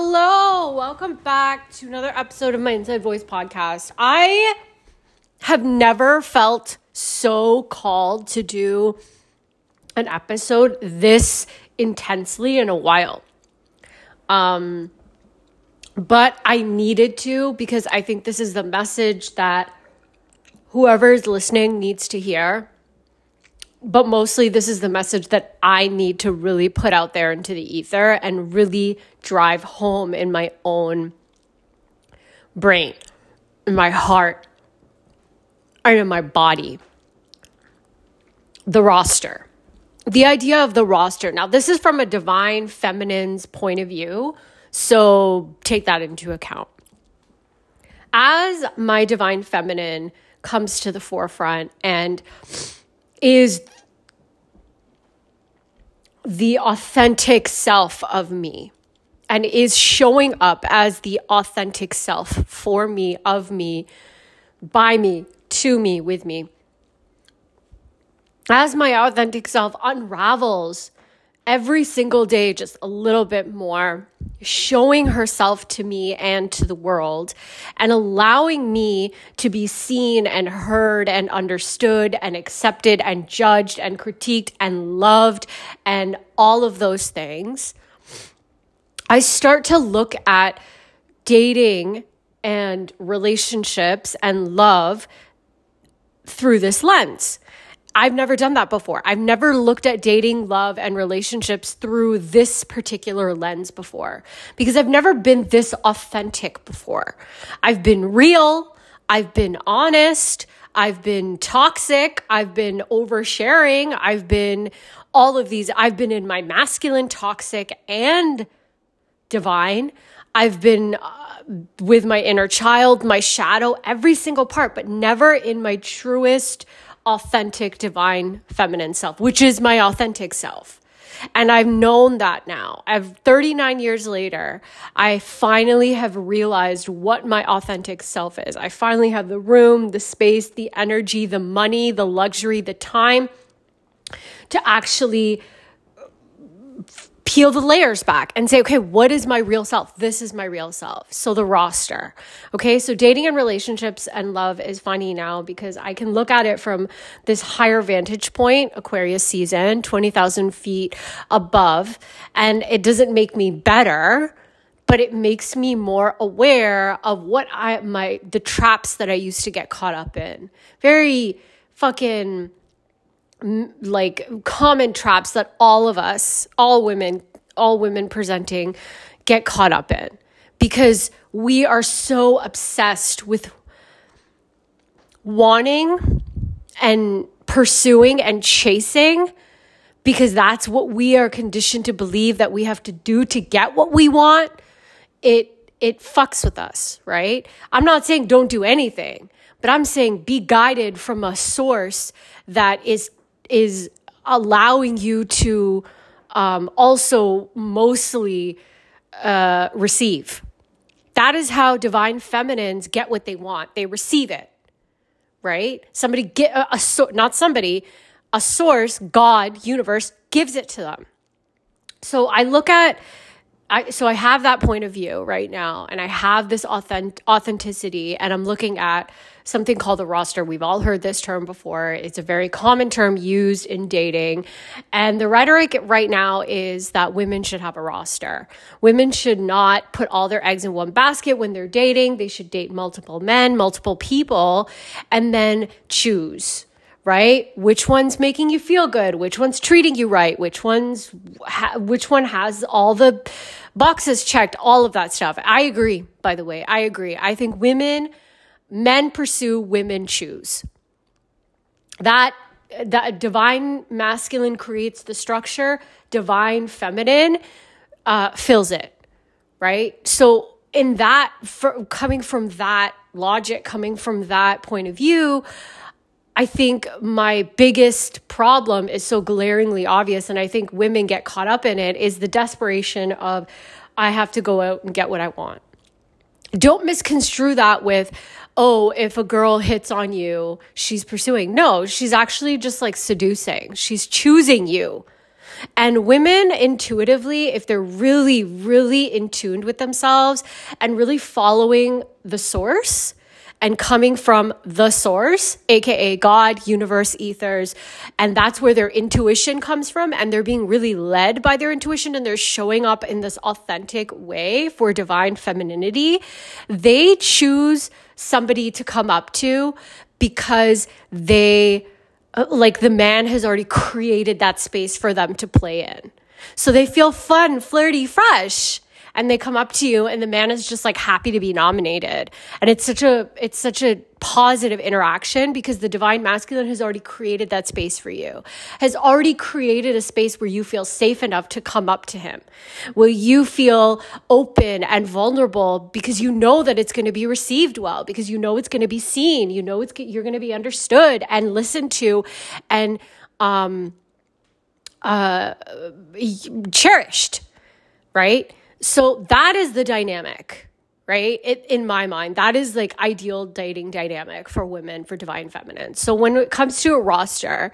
Hello, welcome back to another episode of my Inside Voice podcast. I have never felt so called to do an episode this intensely in a while. Um but I needed to because I think this is the message that whoever is listening needs to hear but mostly this is the message that I need to really put out there into the ether and really drive home in my own brain, in my heart, and in my body. The roster. The idea of the roster. Now, this is from a divine feminine's point of view, so take that into account. As my divine feminine comes to the forefront and is the authentic self of me and is showing up as the authentic self for me, of me, by me, to me, with me. As my authentic self unravels every single day just a little bit more, showing herself to me and to the world, and allowing me to be seen and heard and understood and accepted and judged and critiqued and loved and all of those things. I start to look at dating and relationships and love through this lens. I've never done that before. I've never looked at dating, love, and relationships through this particular lens before because I've never been this authentic before. I've been real, I've been honest, I've been toxic, I've been oversharing, I've been all of these. I've been in my masculine, toxic, and divine. I've been uh, with my inner child, my shadow, every single part, but never in my truest authentic, divine, feminine self, which is my authentic self. And I've known that now. I've 39 years later, I finally have realized what my authentic self is. I finally have the room, the space, the energy, the money, the luxury, the time to actually peel the layers back and say, okay, what is my real self? This is my real self. So the roster. Okay. So dating and relationships and love is funny now because I can look at it from this higher vantage point, Aquarius season, 20,000 feet above. And it doesn't make me better, but it makes me more aware of what I, my, the traps that I used to get caught up in. Very fucking like common traps that all of us, all women, all women presenting get caught up in. Because we are so obsessed with wanting and pursuing and chasing because that's what we are conditioned to believe that we have to do to get what we want it it fucks with us right? I'm not saying don't do anything but i'm saying be guided from a source that is is allowing you to um, also mostly uh, receive. That is how divine feminines get what they want. They receive it, right? Somebody get a, a so, not somebody, a source, God, universe gives it to them. So I look at I, so I have that point of view right now, and I have this authentic, authenticity, and I'm looking at something called the roster. We've all heard this term before. It's a very common term used in dating. And the rhetoric right now is that women should have a roster. Women should not put all their eggs in one basket when they're dating. They should date multiple men, multiple people, and then choose right? Which one's making you feel good? Which one's treating you right? Which one's ha- which one has all the boxes checked? All of that stuff. I agree, by the way. I agree. I think women men pursue, women choose. That that divine masculine creates the structure, divine feminine uh, fills it, right? So in that for, coming from that logic, coming from that point of view, I think my biggest problem is so glaringly obvious, and I think women get caught up in it is the desperation of, I have to go out and get what I want. Don't misconstrue that with, oh, if a girl hits on you, she's pursuing. No, she's actually just like seducing. She's choosing you. And women intuitively, if they're really, really in tuned with themselves and really following the source, and coming from the source, aka God, universe, ethers. And that's where their intuition comes from. And they're being really led by their intuition and they're showing up in this authentic way for divine femininity. They choose somebody to come up to because they, uh, like, the man has already created that space for them to play in. So they feel fun, flirty, fresh and they come up to you and the man is just like happy to be nominated. And it's such a it's such a positive interaction because the divine masculine has already created that space for you has already created a space where you feel safe enough to come up to him where you feel open and vulnerable because you know that it's going to be received well because you know it's going to be seen you know it's you're going to be understood and listened to and um uh cherished right so that is the dynamic, right? It, in my mind, that is like ideal dating dynamic for women for divine feminine. So when it comes to a roster,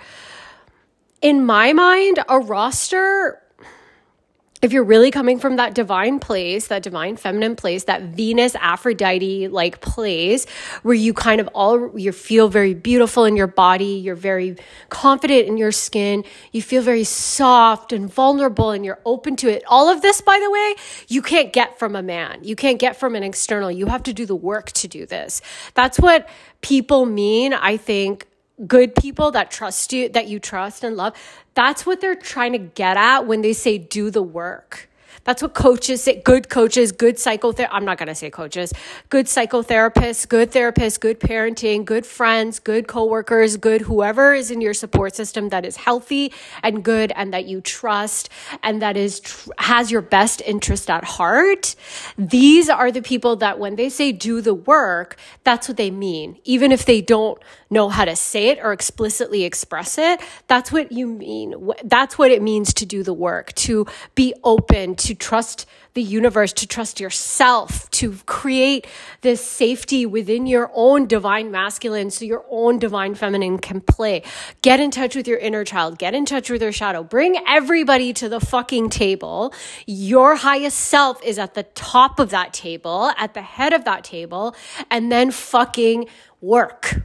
in my mind, a roster if you're really coming from that divine place, that divine feminine place, that Venus Aphrodite like place where you kind of all you feel very beautiful in your body, you're very confident in your skin, you feel very soft and vulnerable and you're open to it. All of this by the way, you can't get from a man. You can't get from an external. You have to do the work to do this. That's what people mean, I think, good people that trust you, that you trust and love. That's what they're trying to get at when they say do the work. That's what coaches say. Good coaches, good psychotherapy. I'm not going to say coaches. Good psychotherapists, good therapists, good parenting, good friends, good coworkers, good whoever is in your support system that is healthy and good and that you trust and that is tr- has your best interest at heart. These are the people that when they say do the work, that's what they mean. Even if they don't know how to say it or explicitly express it, that's what you mean. That's what it means to do the work, to be open, to trust the universe, to trust yourself, to create this safety within your own divine masculine so your own divine feminine can play. Get in touch with your inner child, get in touch with your shadow, bring everybody to the fucking table. Your highest self is at the top of that table, at the head of that table, and then fucking work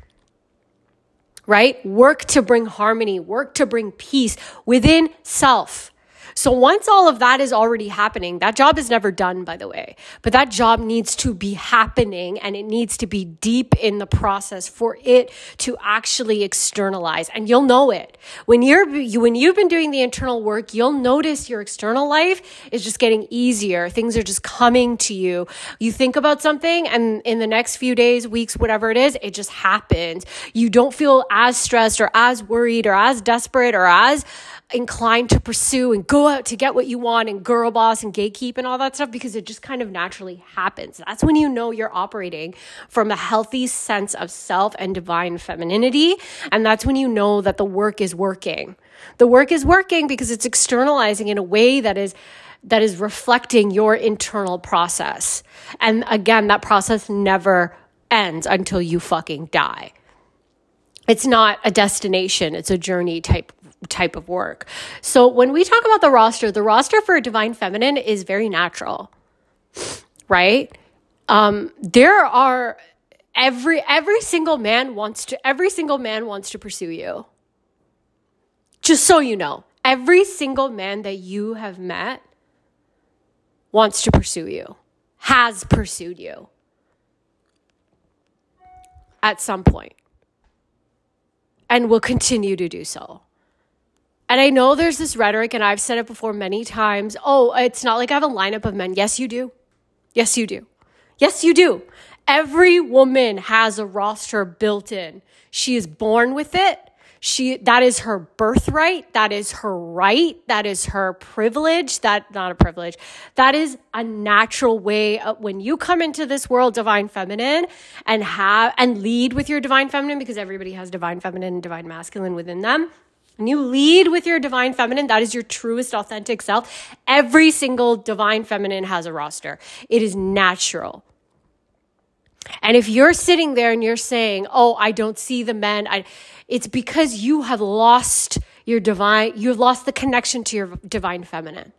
right? Work to bring harmony, work to bring peace within self. So once all of that is already happening, that job is never done, by the way, but that job needs to be happening and it needs to be deep in the process for it to actually externalize. And you'll know it when you're, when you've been doing the internal work, you'll notice your external life is just getting easier. Things are just coming to you. You think about something and in the next few days, weeks, whatever it is, it just happens. You don't feel as stressed or as worried or as desperate or as inclined to pursue and go out to get what you want and girl boss and gatekeep and all that stuff because it just kind of naturally happens. That's when you know you're operating from a healthy sense of self and divine femininity. And that's when you know that the work is working. The work is working because it's externalizing in a way that is that is reflecting your internal process. And again, that process never ends until you fucking die. It's not a destination, it's a journey type type of work. So when we talk about the roster, the roster for a divine feminine is very natural, right? Um, there are every every single man wants to every single man wants to pursue you. Just so you know, every single man that you have met wants to pursue you, has pursued you at some point, and will continue to do so. And I know there's this rhetoric, and I've said it before many times. Oh, it's not like I have a lineup of men. Yes, you do. Yes, you do. Yes, you do. Every woman has a roster built in. She is born with it. She, that is her birthright. That is her right. That is her privilege. That, not a privilege. That is a natural way of, when you come into this world, divine feminine and have, and lead with your divine feminine because everybody has divine feminine and divine masculine within them you lead with your divine feminine, that is your truest, authentic self. Every single divine feminine has a roster. It is natural. And if you're sitting there and you're saying, Oh, I don't see the men, I, it's because you have lost your divine, you've lost the connection to your divine feminine.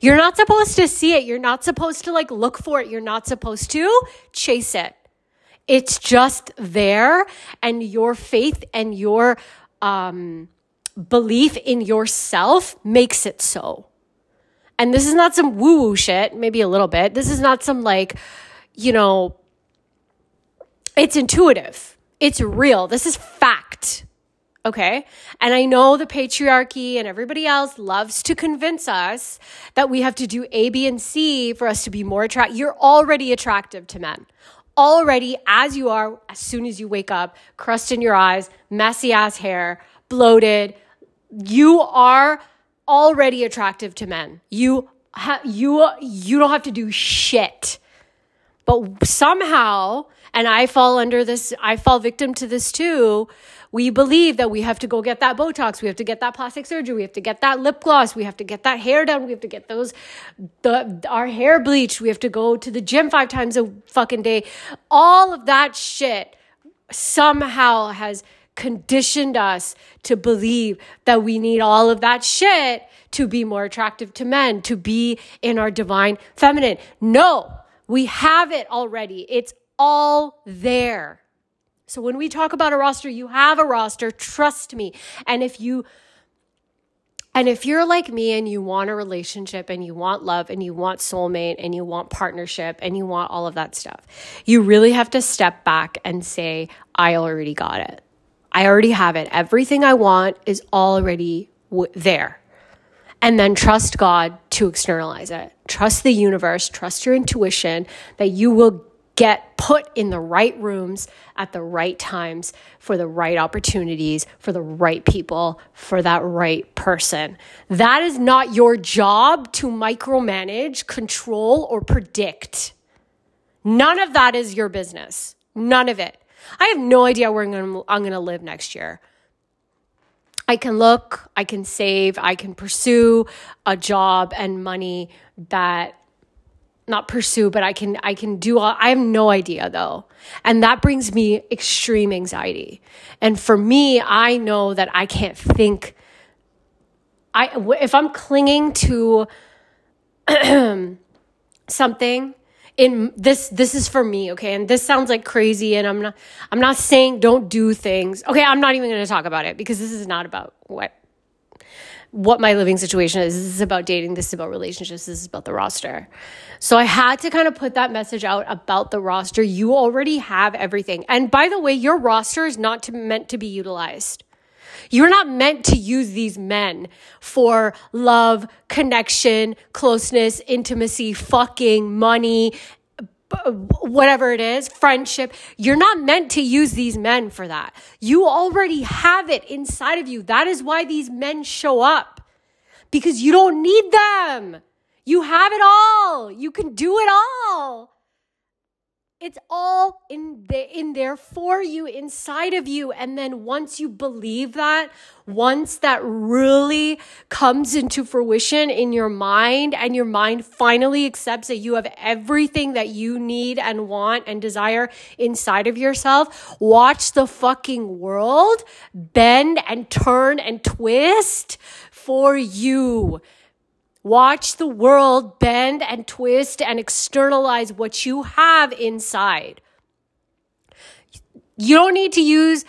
You're not supposed to see it. You're not supposed to like look for it. You're not supposed to chase it. It's just there and your faith and your um, belief in yourself makes it so. And this is not some woo woo shit, maybe a little bit. This is not some like, you know, it's intuitive. It's real. This is fact. Okay. And I know the patriarchy and everybody else loves to convince us that we have to do A, B, and C for us to be more attractive. You're already attractive to men. Already, as you are, as soon as you wake up, crust in your eyes, messy ass hair, bloated, you are already attractive to men. You ha- you you don't have to do shit. But somehow, and I fall under this, I fall victim to this too. We believe that we have to go get that Botox, we have to get that plastic surgery, we have to get that lip gloss, we have to get that hair done, we have to get those, the our hair bleached, we have to go to the gym five times a fucking day. All of that shit somehow has conditioned us to believe that we need all of that shit to be more attractive to men, to be in our divine feminine. No, we have it already. It's all there. So when we talk about a roster, you have a roster, trust me. And if you and if you're like me and you want a relationship and you want love and you want soulmate and you want partnership and you want all of that stuff, you really have to step back and say, I already got it. I already have it. Everything I want is already w- there. And then trust God to externalize it. Trust the universe, trust your intuition that you will get put in the right rooms at the right times for the right opportunities, for the right people, for that right person. That is not your job to micromanage, control, or predict. None of that is your business. None of it. I have no idea where I'm gonna, I'm gonna live next year. I can look, I can save, I can pursue a job and money that not pursue, but I can I can do all I have no idea though. And that brings me extreme anxiety. And for me, I know that I can't think I if I'm clinging to something in this this is for me okay? And this sounds like crazy and i'm not i'm not saying don't do things. Okay i'm not even going to talk about it because this is not about what what my living situation is. This is about dating. This is about relationships. This is about the roster. So i had to kind of put that message out about the roster. You already have everything. And by the way your roster is not to, meant to be utilized you're not meant to use these men for love, connection, closeness, intimacy, fucking, money, whatever it is, friendship. You're not meant to use these men for that. You already have it inside of you. That is why these men show up because you don't need them. You have it all. You can do it all. It's all in the, in there for you inside of you and then once you believe that, once that really comes into fruition in your mind and your mind finally accepts that you have everything that you need and want and desire inside of yourself, watch the fucking world bend and turn and twist for you. Watch the world bend and twist and externalize what you have inside. You don't need to use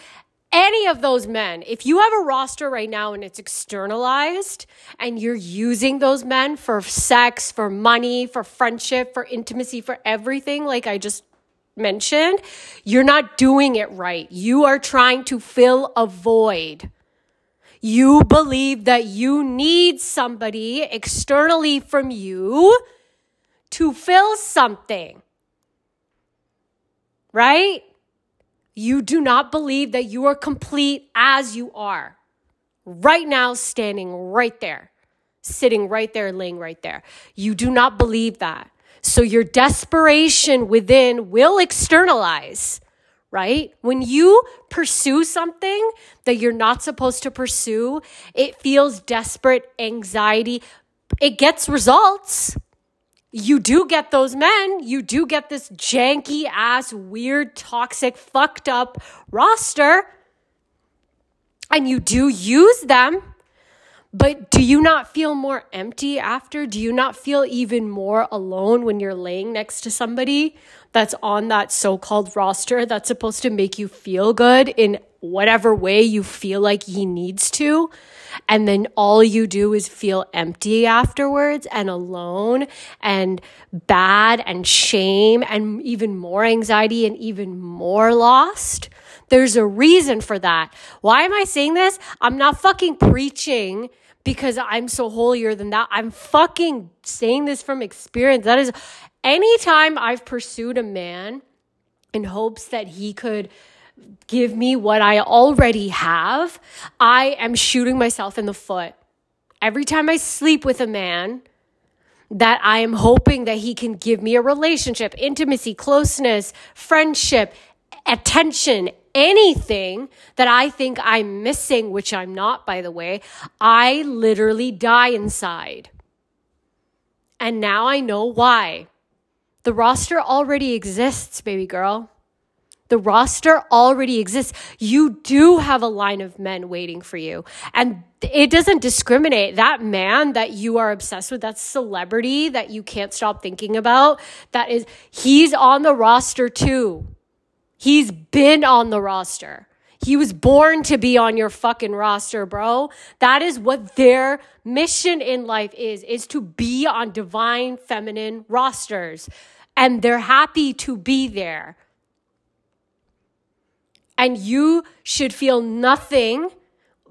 any of those men. If you have a roster right now and it's externalized and you're using those men for sex, for money, for friendship, for intimacy, for everything, like I just mentioned, you're not doing it right. You are trying to fill a void. You believe that you need somebody externally from you to fill something. Right? You do not believe that you are complete as you are. Right now, standing right there, sitting right there, laying right there. You do not believe that. So your desperation within will externalize right? When you pursue something that you're not supposed to pursue, it feels desperate, anxiety. It gets results. You do get those men. You do get this janky ass, weird, toxic, fucked up roster. And you do use them. But do you not feel more empty after? Do you not feel even more alone when you're laying next to somebody that's on that so called roster that's supposed to make you feel good in whatever way you feel like he needs to? And then all you do is feel empty afterwards and alone and bad and shame and even more anxiety and even more lost. There's a reason for that. Why am I saying this? I'm not fucking preaching because I'm so holier than that. I'm fucking saying this from experience. That is anytime I've pursued a man in hopes that he could give me what I already have, I am shooting myself in the foot. Every time I sleep with a man, that I am hoping that he can give me a relationship, intimacy, closeness, friendship, attention, anything that I think I'm missing, which I'm not, by the way, I literally die inside. And now I know why. The roster already exists, baby girl. The roster already exists. You do have a line of men waiting for you. And it doesn't discriminate. That man that you are obsessed with, that celebrity that you can't stop thinking about, that is, he's on the roster too. He's been on the roster. He was born to be on your fucking roster, bro. That is what their mission in life is, is to be on divine feminine rosters. And they're happy to be there. And you should feel nothing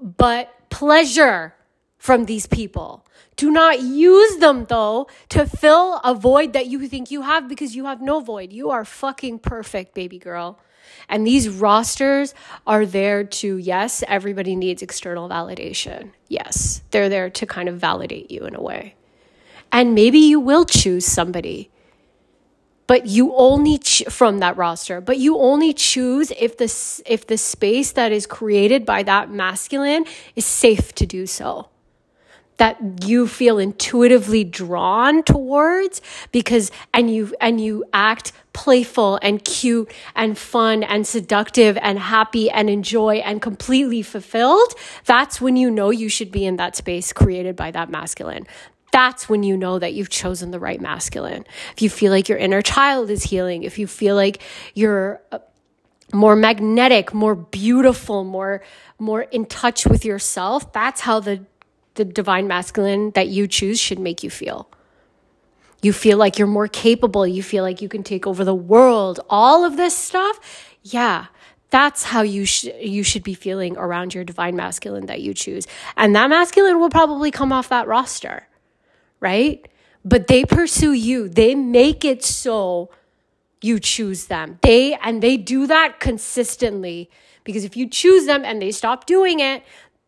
but pleasure from these people. Do not use them though to fill a void that you think you have because you have no void. You are fucking perfect, baby girl. And these rosters are there to, yes, everybody needs external validation. Yes, they're there to kind of validate you in a way. And maybe you will choose somebody but you only ch- from that roster but you only choose if the if the space that is created by that masculine is safe to do so. That you feel intuitively drawn towards because and you and you act playful and cute and fun and seductive and happy and enjoy and completely fulfilled that's when you know you should be in that space created by that masculine that's when you know that you've chosen the right masculine. If you feel like your inner child is healing, if you feel like you're uh, more magnetic, more beautiful, more more in touch with yourself, that's how the the divine masculine that you choose should make you feel. You feel like you're more capable, you feel like you can take over the world, all of this stuff. Yeah, that's how you sh- you should be feeling around your divine masculine that you choose. And that masculine will probably come off that roster right? But they pursue you. They make it so you choose them. They and they do that consistently because if you choose them and they stop doing it,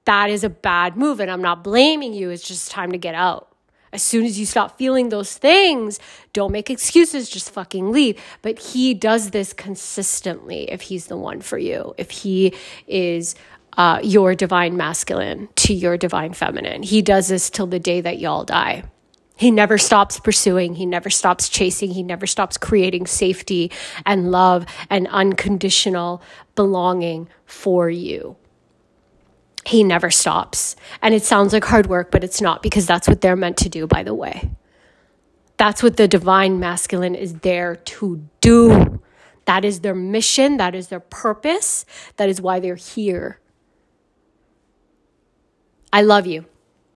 that is a bad move and I'm not blaming you. It's just time to get out. As soon as you stop feeling those things, don't make excuses, just fucking leave. But he does this consistently if he's the one for you. If he is uh, your divine masculine to your divine feminine. He does this till the day that y'all die. He never stops pursuing. He never stops chasing. He never stops creating safety and love and unconditional belonging for you. He never stops. And it sounds like hard work, but it's not because that's what they're meant to do, by the way. That's what the divine masculine is there to do. That is their mission. That is their purpose. That is why they're here. I love you.